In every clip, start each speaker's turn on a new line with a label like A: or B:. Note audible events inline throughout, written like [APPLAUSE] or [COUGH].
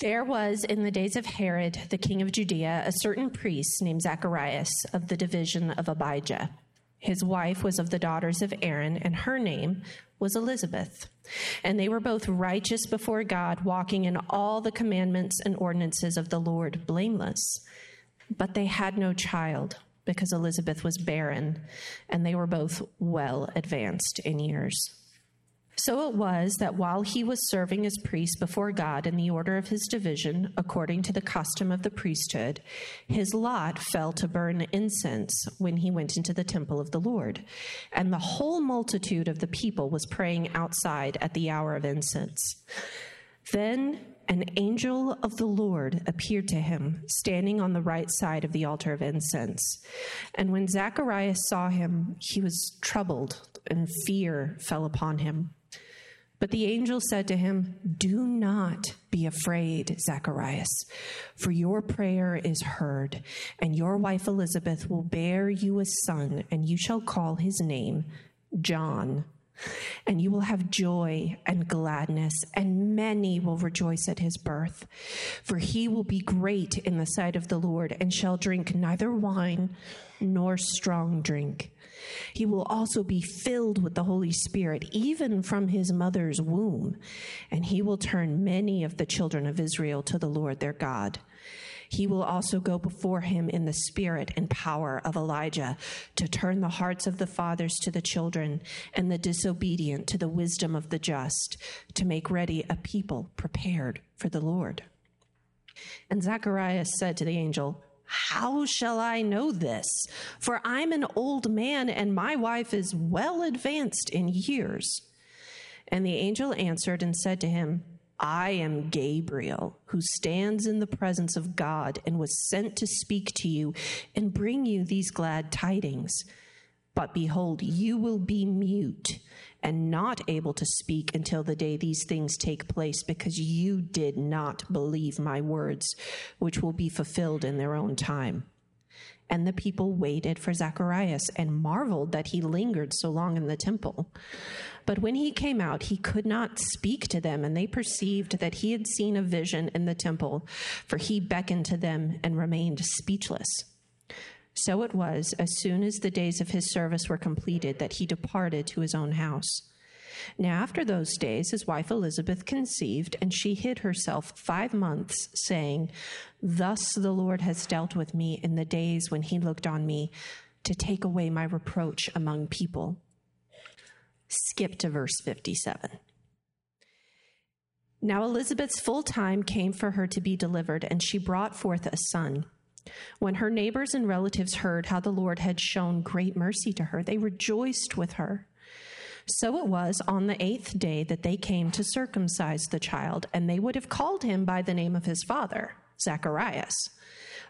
A: There was in the days of Herod, the king of Judea, a certain priest named Zacharias of the division of Abijah. His wife was of the daughters of Aaron, and her name was Elizabeth. And they were both righteous before God, walking in all the commandments and ordinances of the Lord, blameless. But they had no child, because Elizabeth was barren, and they were both well advanced in years. So it was that while he was serving as priest before God in the order of his division, according to the custom of the priesthood, his lot fell to burn incense when he went into the temple of the Lord. And the whole multitude of the people was praying outside at the hour of incense. Then an angel of the Lord appeared to him, standing on the right side of the altar of incense. And when Zacharias saw him, he was troubled, and fear fell upon him. But the angel said to him, Do not be afraid, Zacharias, for your prayer is heard, and your wife Elizabeth will bear you a son, and you shall call his name John. And you will have joy and gladness, and many will rejoice at his birth. For he will be great in the sight of the Lord, and shall drink neither wine nor strong drink he will also be filled with the Holy Spirit, even from his mother's womb, and he will turn many of the children of Israel to the Lord their God. He will also go before him in the spirit and power of Elijah to turn the hearts of the fathers to the children and the disobedient to the wisdom of the just, to make ready a people prepared for the Lord. And Zacharias said to the angel, how shall I know this? For I'm an old man, and my wife is well advanced in years. And the angel answered and said to him, I am Gabriel, who stands in the presence of God and was sent to speak to you and bring you these glad tidings. But behold, you will be mute and not able to speak until the day these things take place, because you did not believe my words, which will be fulfilled in their own time. And the people waited for Zacharias and marveled that he lingered so long in the temple. But when he came out, he could not speak to them, and they perceived that he had seen a vision in the temple, for he beckoned to them and remained speechless. So it was, as soon as the days of his service were completed, that he departed to his own house. Now, after those days, his wife Elizabeth conceived, and she hid herself five months, saying, Thus the Lord has dealt with me in the days when he looked on me to take away my reproach among people. Skip to verse 57. Now Elizabeth's full time came for her to be delivered, and she brought forth a son. When her neighbors and relatives heard how the Lord had shown great mercy to her, they rejoiced with her. So it was on the eighth day that they came to circumcise the child, and they would have called him by the name of his father, Zacharias.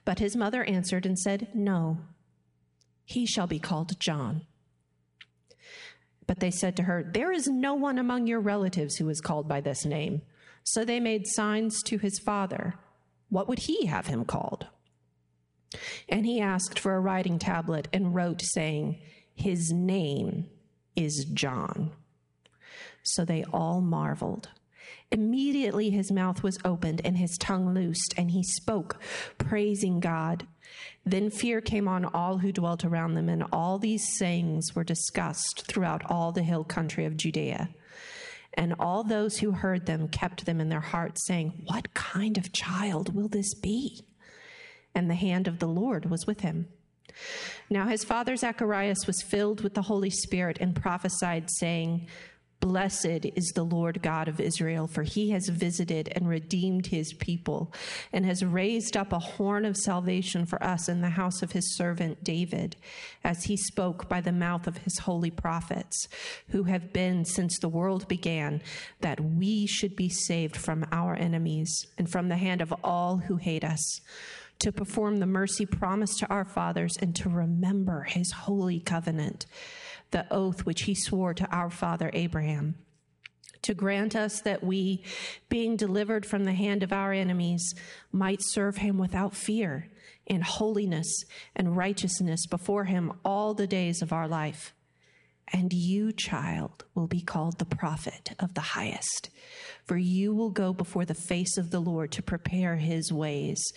A: But his mother answered and said, No, he shall be called John. But they said to her, There is no one among your relatives who is called by this name. So they made signs to his father. What would he have him called? And he asked for a writing tablet and wrote, saying, His name is John. So they all marveled. Immediately his mouth was opened and his tongue loosed, and he spoke, praising God. Then fear came on all who dwelt around them, and all these sayings were discussed throughout all the hill country of Judea. And all those who heard them kept them in their hearts, saying, What kind of child will this be? And the hand of the Lord was with him. Now his father Zacharias was filled with the Holy Spirit and prophesied, saying, Blessed is the Lord God of Israel, for he has visited and redeemed his people, and has raised up a horn of salvation for us in the house of his servant David, as he spoke by the mouth of his holy prophets, who have been since the world began, that we should be saved from our enemies and from the hand of all who hate us to perform the mercy promised to our fathers and to remember his holy covenant, the oath which he swore to our father Abraham. To grant us that we, being delivered from the hand of our enemies, might serve him without fear, in holiness and righteousness before him all the days of our life And you, child, will be called the prophet of the highest. For you will go before the face of the Lord to prepare his ways,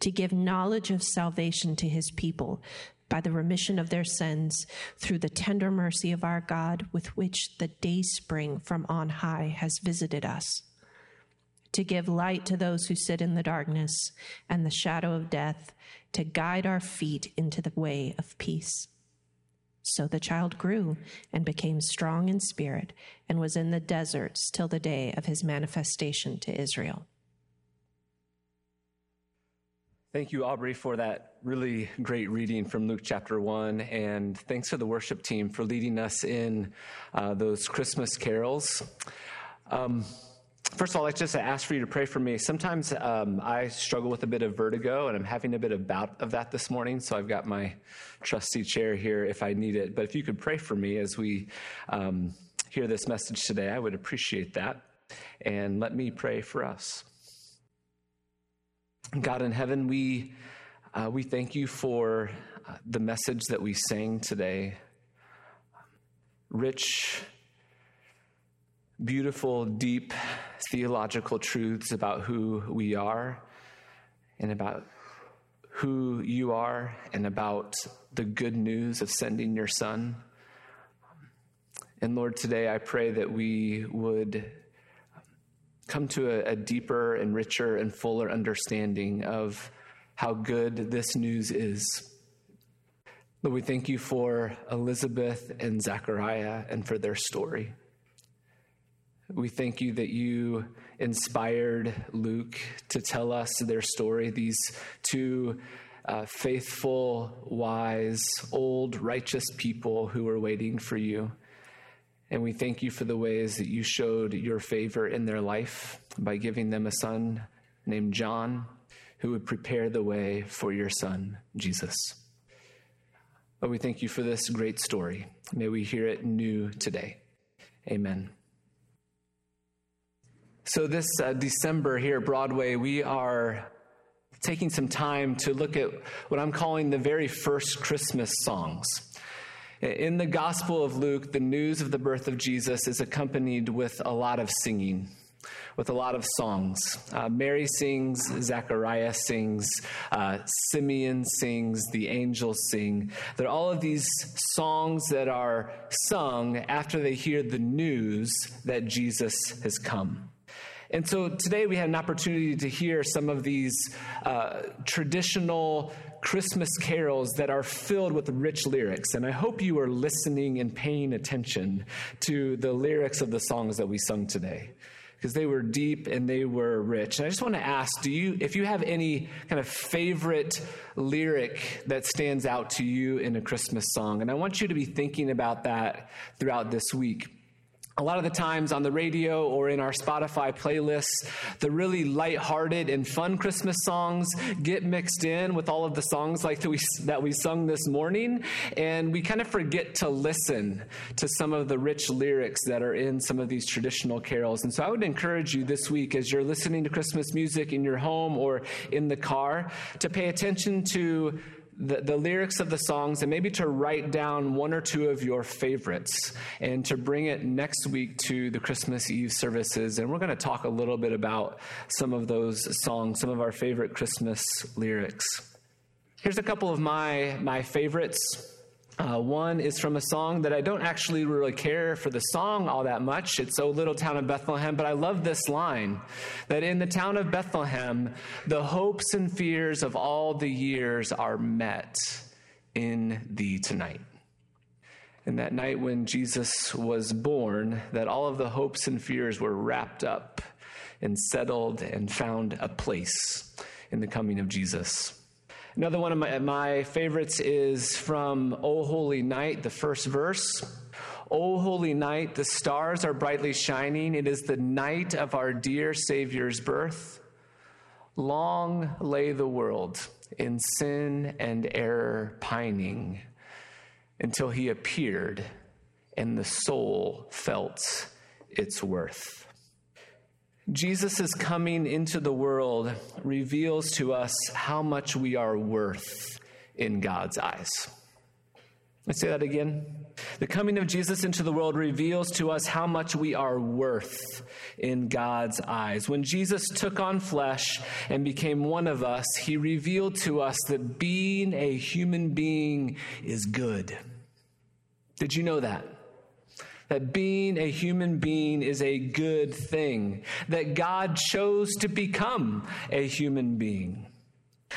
A: to give knowledge of salvation to his people by the remission of their sins through the tender mercy of our God, with which the day spring from on high has visited us. To give light to those who sit in the darkness and the shadow of death, to guide our feet into the way of peace. So the child grew and became strong in spirit and was in the deserts till the day of his manifestation to Israel.
B: Thank you, Aubrey, for that really great reading from Luke chapter 1. And thanks to the worship team for leading us in uh, those Christmas carols. Um, First of all, I just ask for you to pray for me. Sometimes um, I struggle with a bit of vertigo, and I'm having a bit of bout of that this morning. So I've got my trusty chair here if I need it. But if you could pray for me as we um, hear this message today, I would appreciate that. And let me pray for us. God in heaven, we uh, we thank you for uh, the message that we sang today. Rich beautiful, deep theological truths about who we are and about who you are and about the good news of sending your son. And Lord, today I pray that we would come to a, a, deeper and richer and fuller understanding of how good this news is. Lord, we thank you for Elizabeth and Zechariah and for their story. We thank you that you inspired Luke to tell us their story, these two uh, faithful, wise, old, righteous people who were waiting for you. And we thank you for the ways that you showed your favor in their life by giving them a son named John who would prepare the way for your son, Jesus. But we thank you for this great story. May we hear it new today. Amen. So, this uh, December here at Broadway, we are taking some time to look at what I'm calling the very first Christmas songs. In the Gospel of Luke, the news of the birth of Jesus is accompanied with a lot of singing, with a lot of songs. Uh, Mary sings, Zechariah sings, uh, Simeon sings, the angels sing. There are all of these songs that are sung after they hear the news that Jesus has come. And so today we had an opportunity to hear some of these uh, traditional Christmas carols that are filled with rich lyrics. And I hope you are listening and paying attention to the lyrics of the songs that we sung today. Because they were deep and they were rich. And I just want to ask do you, if you have any kind of favorite lyric that stands out to you in a Christmas song, and I want you to be thinking about that throughout this week a lot of the times on the radio or in our Spotify playlists, the really light-hearted and fun Christmas songs get mixed in with all of the songs like that we, that we sung this morning, and we kind of forget to listen to some of the rich lyrics that are in some of these traditional carols. And so I would encourage you this week as you're listening to Christmas music in your home or in the car to pay attention to the, the lyrics of the songs and maybe to write down one or two of your favorites and to bring it next week to the Christmas Eve services. And we're going to talk a little bit about some of those songs, some of our favorite Christmas lyrics. Here's a couple of my, my favorites. Uh, one is from a song that I don't actually really care for the song all that much. It's O Little Town of Bethlehem, but I love this line that in the town of Bethlehem, the hopes and fears of all the years are met in thee tonight. And that night when Jesus was born, that all of the hopes and fears were wrapped up and settled and found a place in the coming of Jesus. Another one of my, my favorites is from O Holy Night, the first verse. O holy night, the stars are brightly shining. It is the night of our dear Savior's birth. Long lay the world in sin and error pining until he appeared and the soul felt its worth. Jesus' coming into the world reveals to us how much we are worth in God's eyes. Let's say that again. The coming of Jesus into the world reveals to us how much we are worth in God's eyes. When Jesus took on flesh and became one of us, he revealed to us that being a human being is good. Did you know that? That being a human being is a good thing, that God chose to become a human being.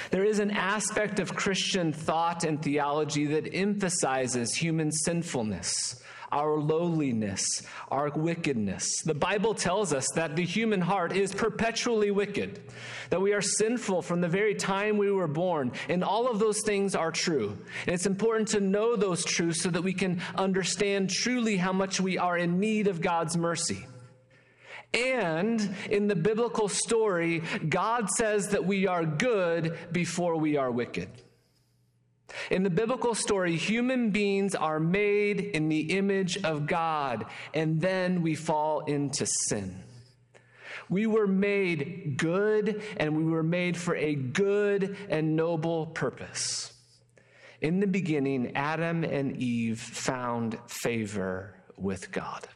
B: There is an aspect of Christian thought and theology that emphasizes human sinfulness, our lowliness, our wickedness. The Bible tells us that the human heart is perpetually wicked, that we are sinful from the very time we were born, and all of those things are true. And it's important to know those truths so that we can understand truly how much we are in need of God's mercy. And in the biblical story, God says that we are good before we are wicked. In the biblical story, human beings are made in the image of God, and then we fall into sin. We were made good, and we were made for a good and noble purpose. In the beginning, Adam and Eve found favor with God.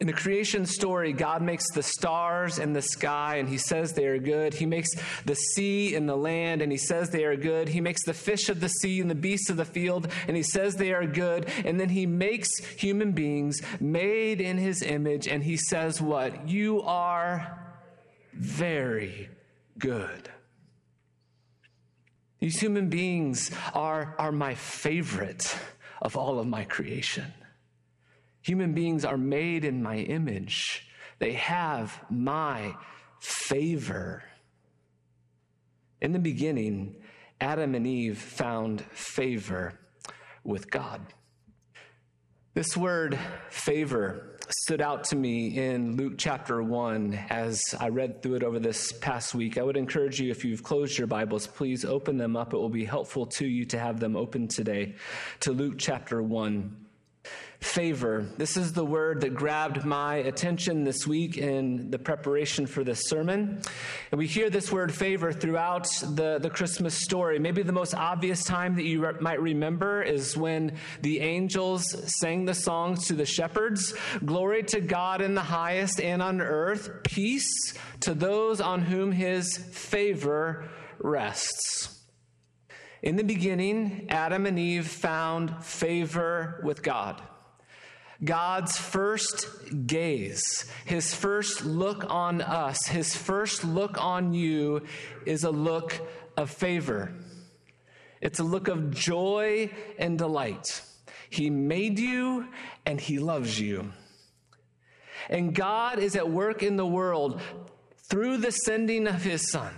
B: In the creation story, God makes the stars and the sky, and He says they are good. He makes the sea and the land, and He says they are good. He makes the fish of the sea and the beasts of the field, and He says they are good. And then He makes human beings made in His image, and He says, What? You are very good. These human beings are, are my favorite of all of my creation. Human beings are made in my image, they have my favor. In the beginning, Adam and Eve found favor with God. This word favor stood out to me in Luke chapter 1 as I read through it over this past week. I would encourage you, if you've closed your Bibles, please open them up. It will be helpful to you to have them open today to Luke chapter 1 favor. This is the word that grabbed my attention this week in the preparation for this sermon. And we hear this word favor throughout the, the Christmas story. Maybe the most obvious time that you re- might remember is when the angels sang the songs to the shepherds Glory to God in the highest and on earth, peace to those on whom his favor rests. In the beginning, Adam and Eve found favor with God. God's first gaze, his first look on us, his first look on you is a look of favor. It's a look of joy and delight. He made you and he loves you. And God is at work in the world through the sending of his son.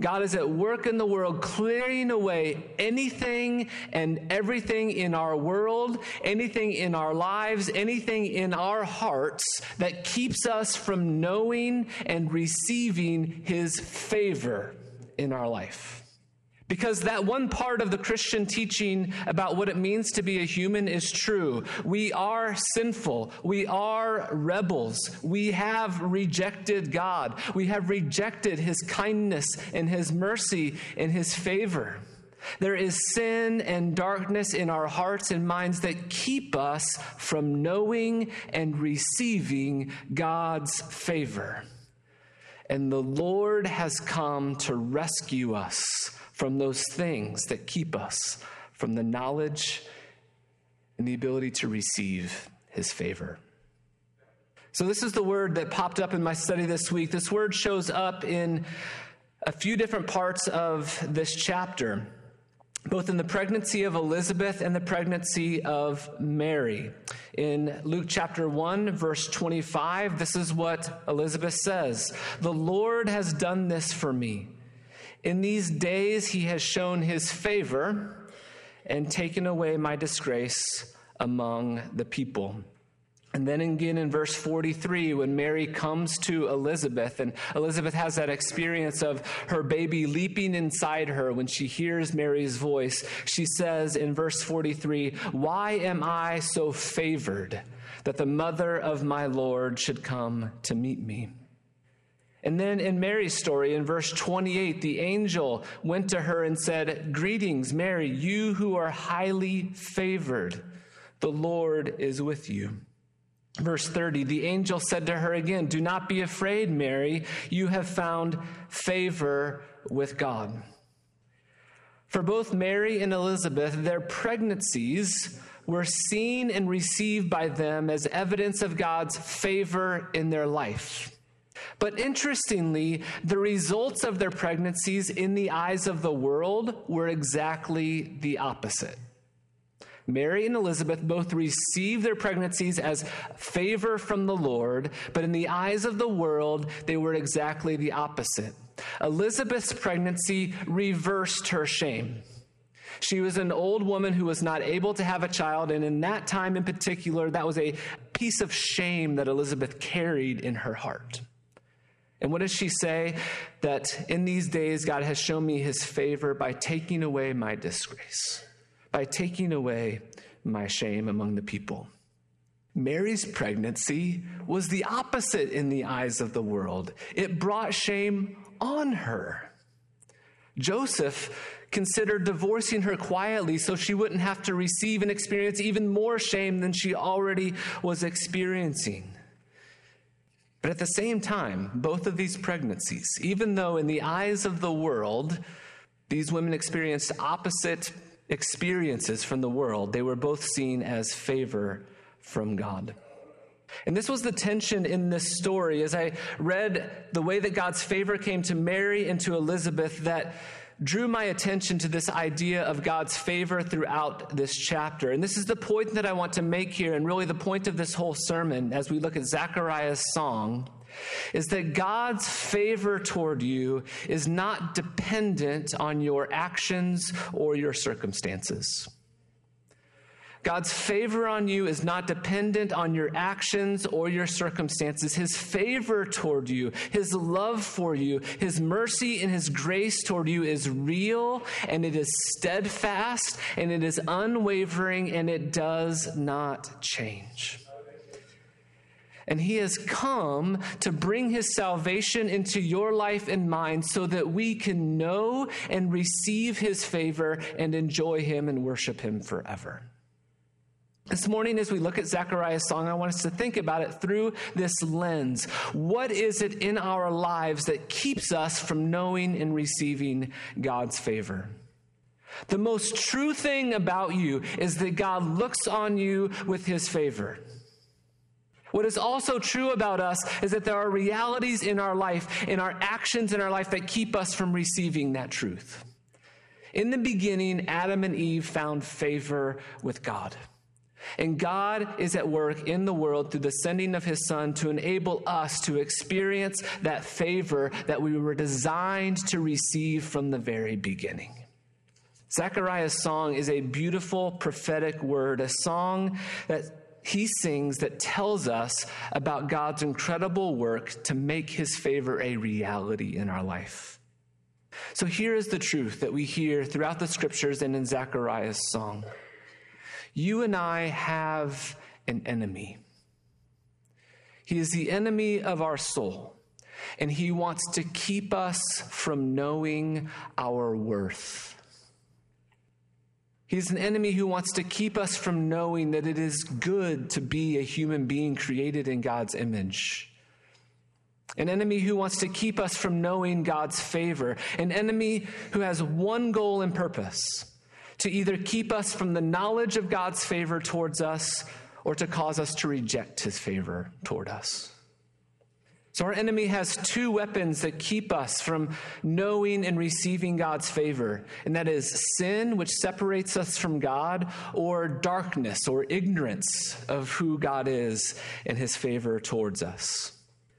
B: God is at work in the world, clearing away anything and everything in our world, anything in our lives, anything in our hearts that keeps us from knowing and receiving His favor in our life. Because that one part of the Christian teaching about what it means to be a human is true. We are sinful. We are rebels. We have rejected God. We have rejected His kindness and His mercy and His favor. There is sin and darkness in our hearts and minds that keep us from knowing and receiving God's favor. And the Lord has come to rescue us from those things that keep us from the knowledge and the ability to receive his favor. So, this is the word that popped up in my study this week. This word shows up in a few different parts of this chapter, both in the pregnancy of Elizabeth and the pregnancy of Mary. In Luke chapter 1, verse 25, this is what Elizabeth says The Lord has done this for me in these days he has shown his favor and taken away my disgrace among the people. And then again in verse 43, when Mary comes to Elizabeth, and Elizabeth has that experience of her baby leaping inside her when she hears Mary's voice, she says in verse 43, Why am I so favored that the mother of my Lord should come to meet me? And then in Mary's story, in verse 28, the angel went to her and said, Greetings, Mary, you who are highly favored. The Lord is with you. Verse 30, the angel said to her again, Do not be afraid, Mary. You have found favor with God. For both Mary and Elizabeth, their pregnancies were seen and received by them as evidence of God's favor in their life. But interestingly, the results of their pregnancies in the eyes of the world were exactly the opposite. Mary and Elizabeth both received their pregnancies as favor from the Lord, but in the eyes of the world, they were exactly the opposite. Elizabeth's pregnancy reversed her shame. She was an old woman who was not able to have a child, and in that time in particular, that was a piece of shame that Elizabeth carried in her heart. And what does she say? That in these days, God has shown me his favor by taking away my disgrace, by taking away my shame among the people. Mary's pregnancy was the opposite in the eyes of the world. It brought shame on her. Joseph considered divorcing her quietly so she wouldn't have to receive and experience even more shame than she already was experiencing. But at the same time, both of these pregnancies, even though in the eyes of the world, these women experienced opposite experiences from the world, they were both seen as favor from God. And this was the tension in this story as I read the way that God's favor came to Mary and to Elizabeth that drew my attention to this idea of God's favor throughout this chapter. And this is the point that I want to make here, and really the point of this whole sermon as we look at Zechariah's song. Is that God's favor toward you is not dependent on your actions or your circumstances. God's favor on you is not dependent on your actions or your circumstances. His favor toward you, His love for you, His mercy and His grace toward you is real and it is steadfast and it is unwavering and it does not change. And he has come to bring his salvation into your life and mine so that we can know and receive his favor and enjoy him and worship him forever. This morning, as we look at Zechariah's song, I want us to think about it through this lens. What is it in our lives that keeps us from knowing and receiving God's favor? The most true thing about you is that God looks on you with his favor. What is also true about us is that there are realities in our life, in our actions in our life, that keep us from receiving that truth. In the beginning, Adam and Eve found favor with God. And God is at work in the world through the sending of his son to enable us to experience that favor that we were designed to receive from the very beginning. Zechariah's song is a beautiful prophetic word, a song that he sings that tells us about God's incredible work to make his favor a reality in our life. So here is the truth that we hear throughout the scriptures and in Zechariah's song. You and I have an enemy. He is the enemy of our soul, and he wants to keep us from knowing our worth. He's an enemy who wants to keep us from knowing that it is good to be a human being created in God's image. An enemy who wants to keep us from knowing God's favor. An enemy who has one goal and purpose to either keep us from the knowledge of God's favor towards us or to cause us to reject his favor toward us. So, our enemy has two weapons that keep us from knowing and receiving God's favor, and that is sin, which separates us from God, or darkness or ignorance of who God is and his favor towards us.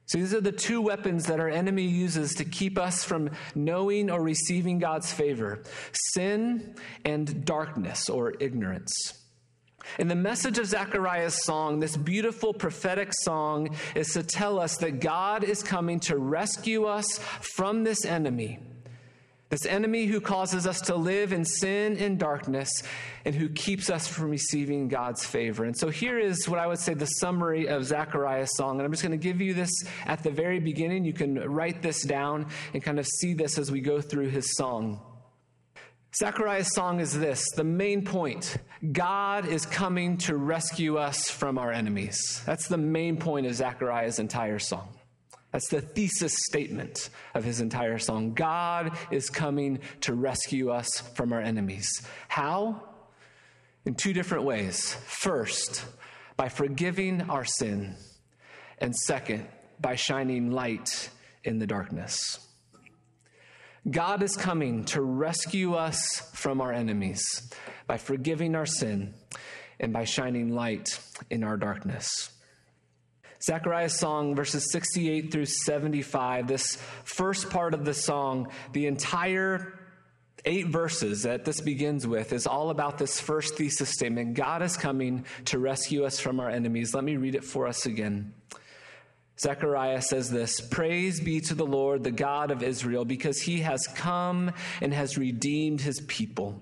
B: So these are the two weapons that our enemy uses to keep us from knowing or receiving God's favor sin and darkness or ignorance. And the message of Zechariah's song, this beautiful prophetic song, is to tell us that God is coming to rescue us from this enemy This enemy who causes us to live in sin and darkness and who keeps us from receiving God's favor. And so here is what I would say the summary of Zechariah's song. And I'm just going to give you this at the very beginning. You can write this down and kind of see this as we go through his song. Zechariah's song is this the main point God is coming to rescue us from our enemies. That's the main point of Zechariah's entire song. That's the thesis statement of his entire song. God is coming to rescue us from our enemies. How? In two different ways. First, by forgiving our sin, and second, by shining light in the darkness. God is coming to rescue us from our enemies by forgiving our sin and by shining light in our darkness. Zechariah's song, verses 68 through 75, this first part of the song, the entire eight verses that this begins with, is all about this first thesis statement God is coming to rescue us from our enemies. Let me read it for us again. Zechariah says this Praise be to the Lord, the God of Israel, because he has come and has redeemed his people.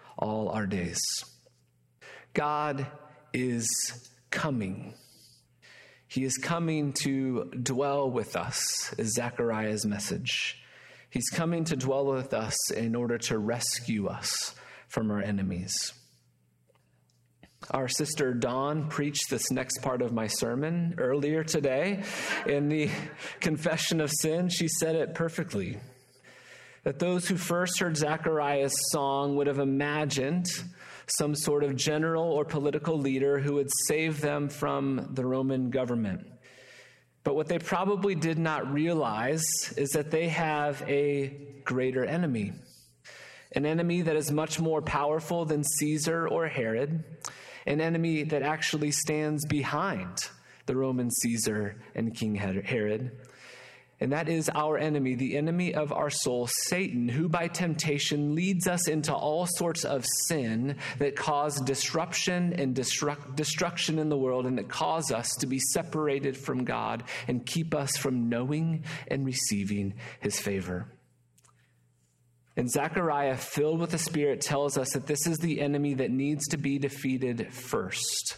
B: all our days. God is coming. He is coming to dwell with us, is Zechariah's message. He's coming to dwell with us in order to rescue us from our enemies. Our sister Dawn preached this next part of my sermon earlier today in the [LAUGHS] Confession of Sin. She said it perfectly that those who first heard Zechariah's song would have imagined some sort of general or political leader who would save them from the Roman government. But what they probably did not realize is that they have a greater enemy, an enemy that is much more powerful than Caesar or Herod, an enemy that actually stands behind the Roman Caesar and King Herod and that is our enemy, the enemy of our soul, Satan, who by temptation leads us into all sorts of sin that cause disruption and destruct, destruction in the world and that cause us to be separated from God and keep us from knowing and receiving his favor. And Zechariah, filled with the Spirit, tells us that this is the enemy that needs to be defeated first.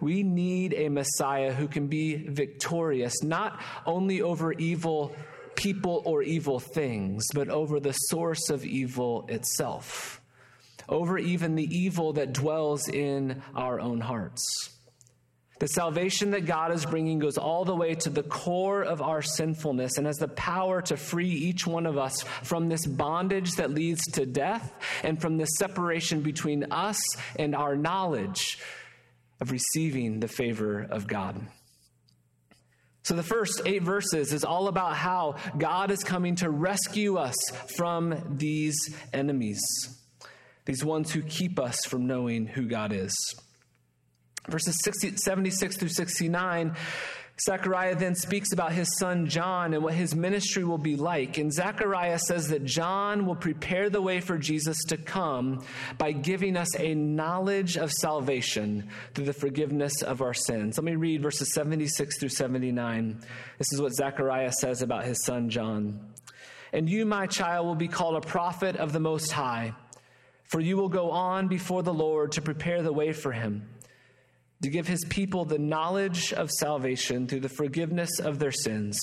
B: We need a Messiah who can be victorious, not only over evil people or evil things, but over the source of evil itself, over even the evil that dwells in our own hearts. The salvation that God is bringing goes all the way to the core of our sinfulness and has the power to free each one of us from this bondage that leads to death and from this separation between us and our knowledge of receiving the favor of God. So, the first eight verses is all about how God is coming to rescue us from these enemies, these ones who keep us from knowing who God is. Verses 60, 76 through 69 Zechariah then speaks about his son John and what his ministry will be like. And Zechariah says that John will prepare the way for Jesus to come by giving us a knowledge of salvation through the forgiveness of our sins. Let me read verses 76 through 79. This is what Zechariah says about his son John. And you, my child, will be called a prophet of the Most High, for you will go on before the Lord to prepare the way for him to give his people the knowledge of salvation through the forgiveness of their sins,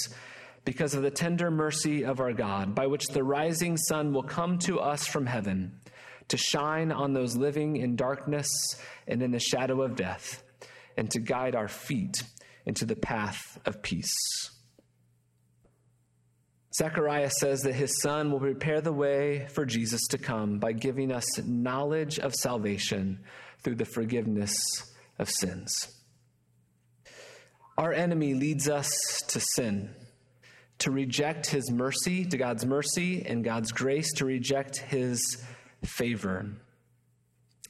B: because of the tender mercy of our God, by which the rising sun will come to us from heaven, to shine on those living in darkness and in the shadow of death, and to guide our feet into the path of peace. Zechariah says that his son will prepare the way for Jesus to come by giving us knowledge of salvation through the forgiveness of sins. Our enemy leads us to sin. to reject his mercy, to God's mercy and God's grace, to reject his favor.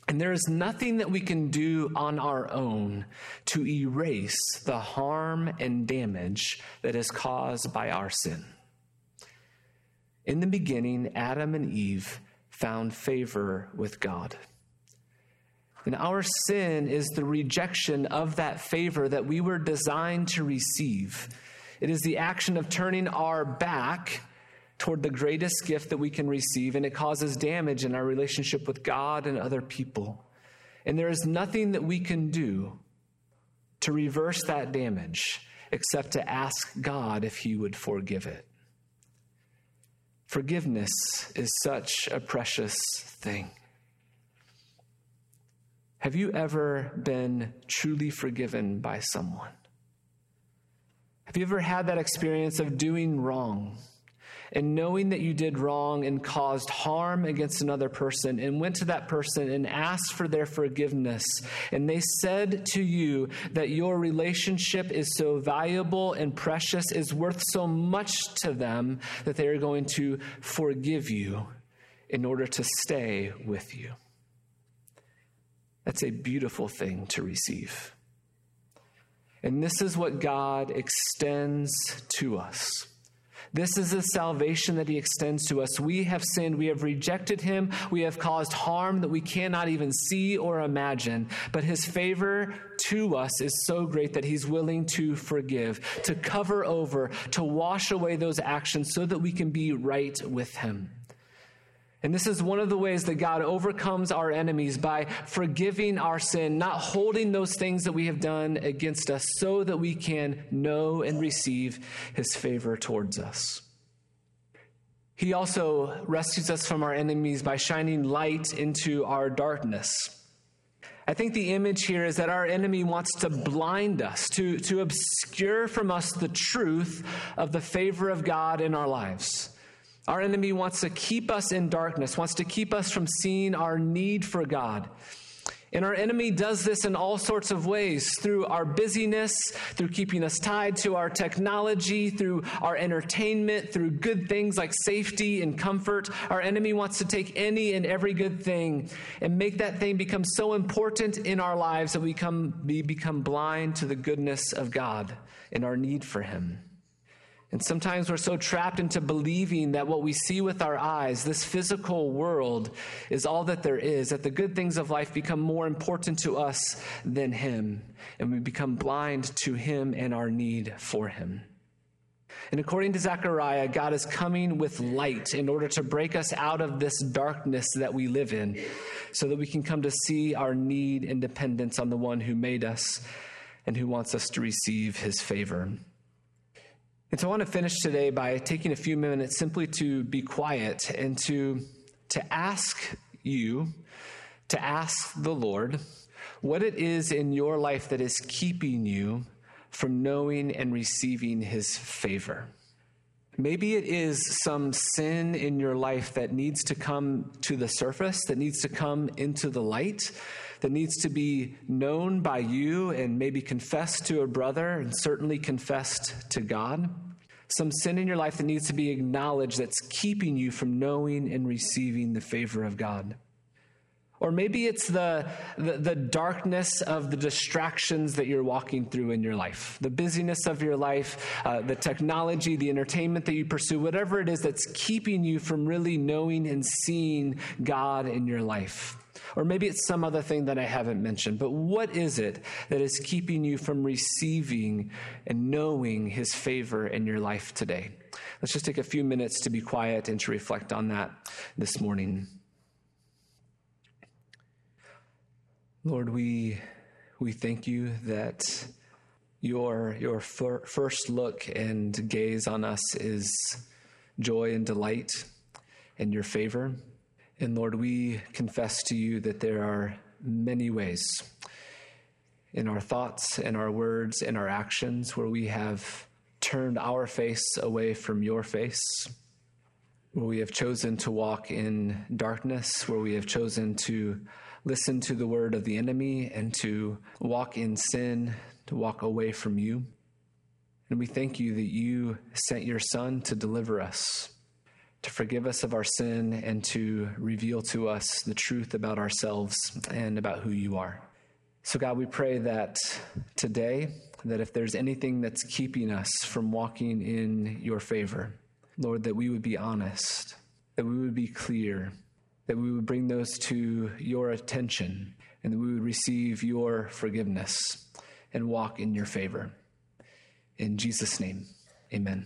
B: And there is nothing that we can do on our own to erase the harm and damage that is caused by our sin. In the beginning, Adam and Eve found favor with God. And our sin is the rejection of that favor that we were designed to receive. It is the action of turning our back toward the greatest gift that we can receive, and it causes damage in our relationship with God and other people. And there is nothing that we can do to reverse that damage except to ask God if He would forgive it. Forgiveness is such a precious thing. Have you ever been truly forgiven by someone? Have you ever had that experience of doing wrong and knowing that you did wrong and caused harm against another person and went to that person and asked for their forgiveness? And they said to you that your relationship is so valuable and precious, is worth so much to them that they are going to forgive you in order to stay with you. That's a beautiful thing to receive. And this is what God extends to us. This is the salvation that He extends to us. We have sinned. We have rejected Him. We have caused harm that we cannot even see or imagine. But His favor to us is so great that He's willing to forgive, to cover over, to wash away those actions so that we can be right with Him. And this is one of the ways that God overcomes our enemies by forgiving our sin, not holding those things that we have done against us, so that we can know and receive his favor towards us. He also rescues us from our enemies by shining light into our darkness. I think the image here is that our enemy wants to blind us, to, to obscure from us the truth of the favor of God in our lives. Our enemy wants to keep us in darkness, wants to keep us from seeing our need for God. And our enemy does this in all sorts of ways through our busyness, through keeping us tied to our technology, through our entertainment, through good things like safety and comfort. Our enemy wants to take any and every good thing and make that thing become so important in our lives that we, come, we become blind to the goodness of God and our need for Him. And sometimes we're so trapped into believing that what we see with our eyes, this physical world, is all that there is, that the good things of life become more important to us than Him. And we become blind to Him and our need for Him. And according to Zechariah, God is coming with light in order to break us out of this darkness that we live in, so that we can come to see our need and dependence on the one who made us and who wants us to receive His favor. And so I want to finish today by taking a few minutes simply to be quiet and to, to ask you, to ask the Lord, what it is in your life that is keeping you from knowing and receiving his favor. Maybe it is some sin in your life that needs to come to the surface, that needs to come into the light, that needs to be known by you and maybe confessed to a brother and certainly confessed to God. Some sin in your life that needs to be acknowledged that's keeping you from knowing and receiving the favor of God. Or maybe it's the, the, the, darkness of the distractions that you're walking through in your life, the busyness of your life, uh, the technology, the entertainment that you pursue, whatever it is that's keeping you from really knowing and seeing God in your life. Or maybe it's some other thing that I haven't mentioned. But what is it that is keeping you from receiving and knowing His favor in your life today? Let's just take a few minutes to be quiet and to reflect on that this morning. Lord, we, we thank you that your, your fir- first look and gaze on us is joy and delight and your favor. And Lord, we confess to you that there are many ways in our thoughts, in our words, in our actions where we have turned our face away from your face, where we have chosen to walk in darkness, where we have chosen to listen to the word of the enemy and to walk in sin, to walk away from you. And we thank you that you sent your Son to deliver us, to forgive us of our sin, and to reveal to us the truth about ourselves and about who you are. So, God, we pray that today, that if there's anything that's keeping us from walking in your favor, Lord, that we would be honest, that we would be clear, that we would bring those to your attention, and that we would receive your forgiveness and walk in your favor. In Jesus' name, amen.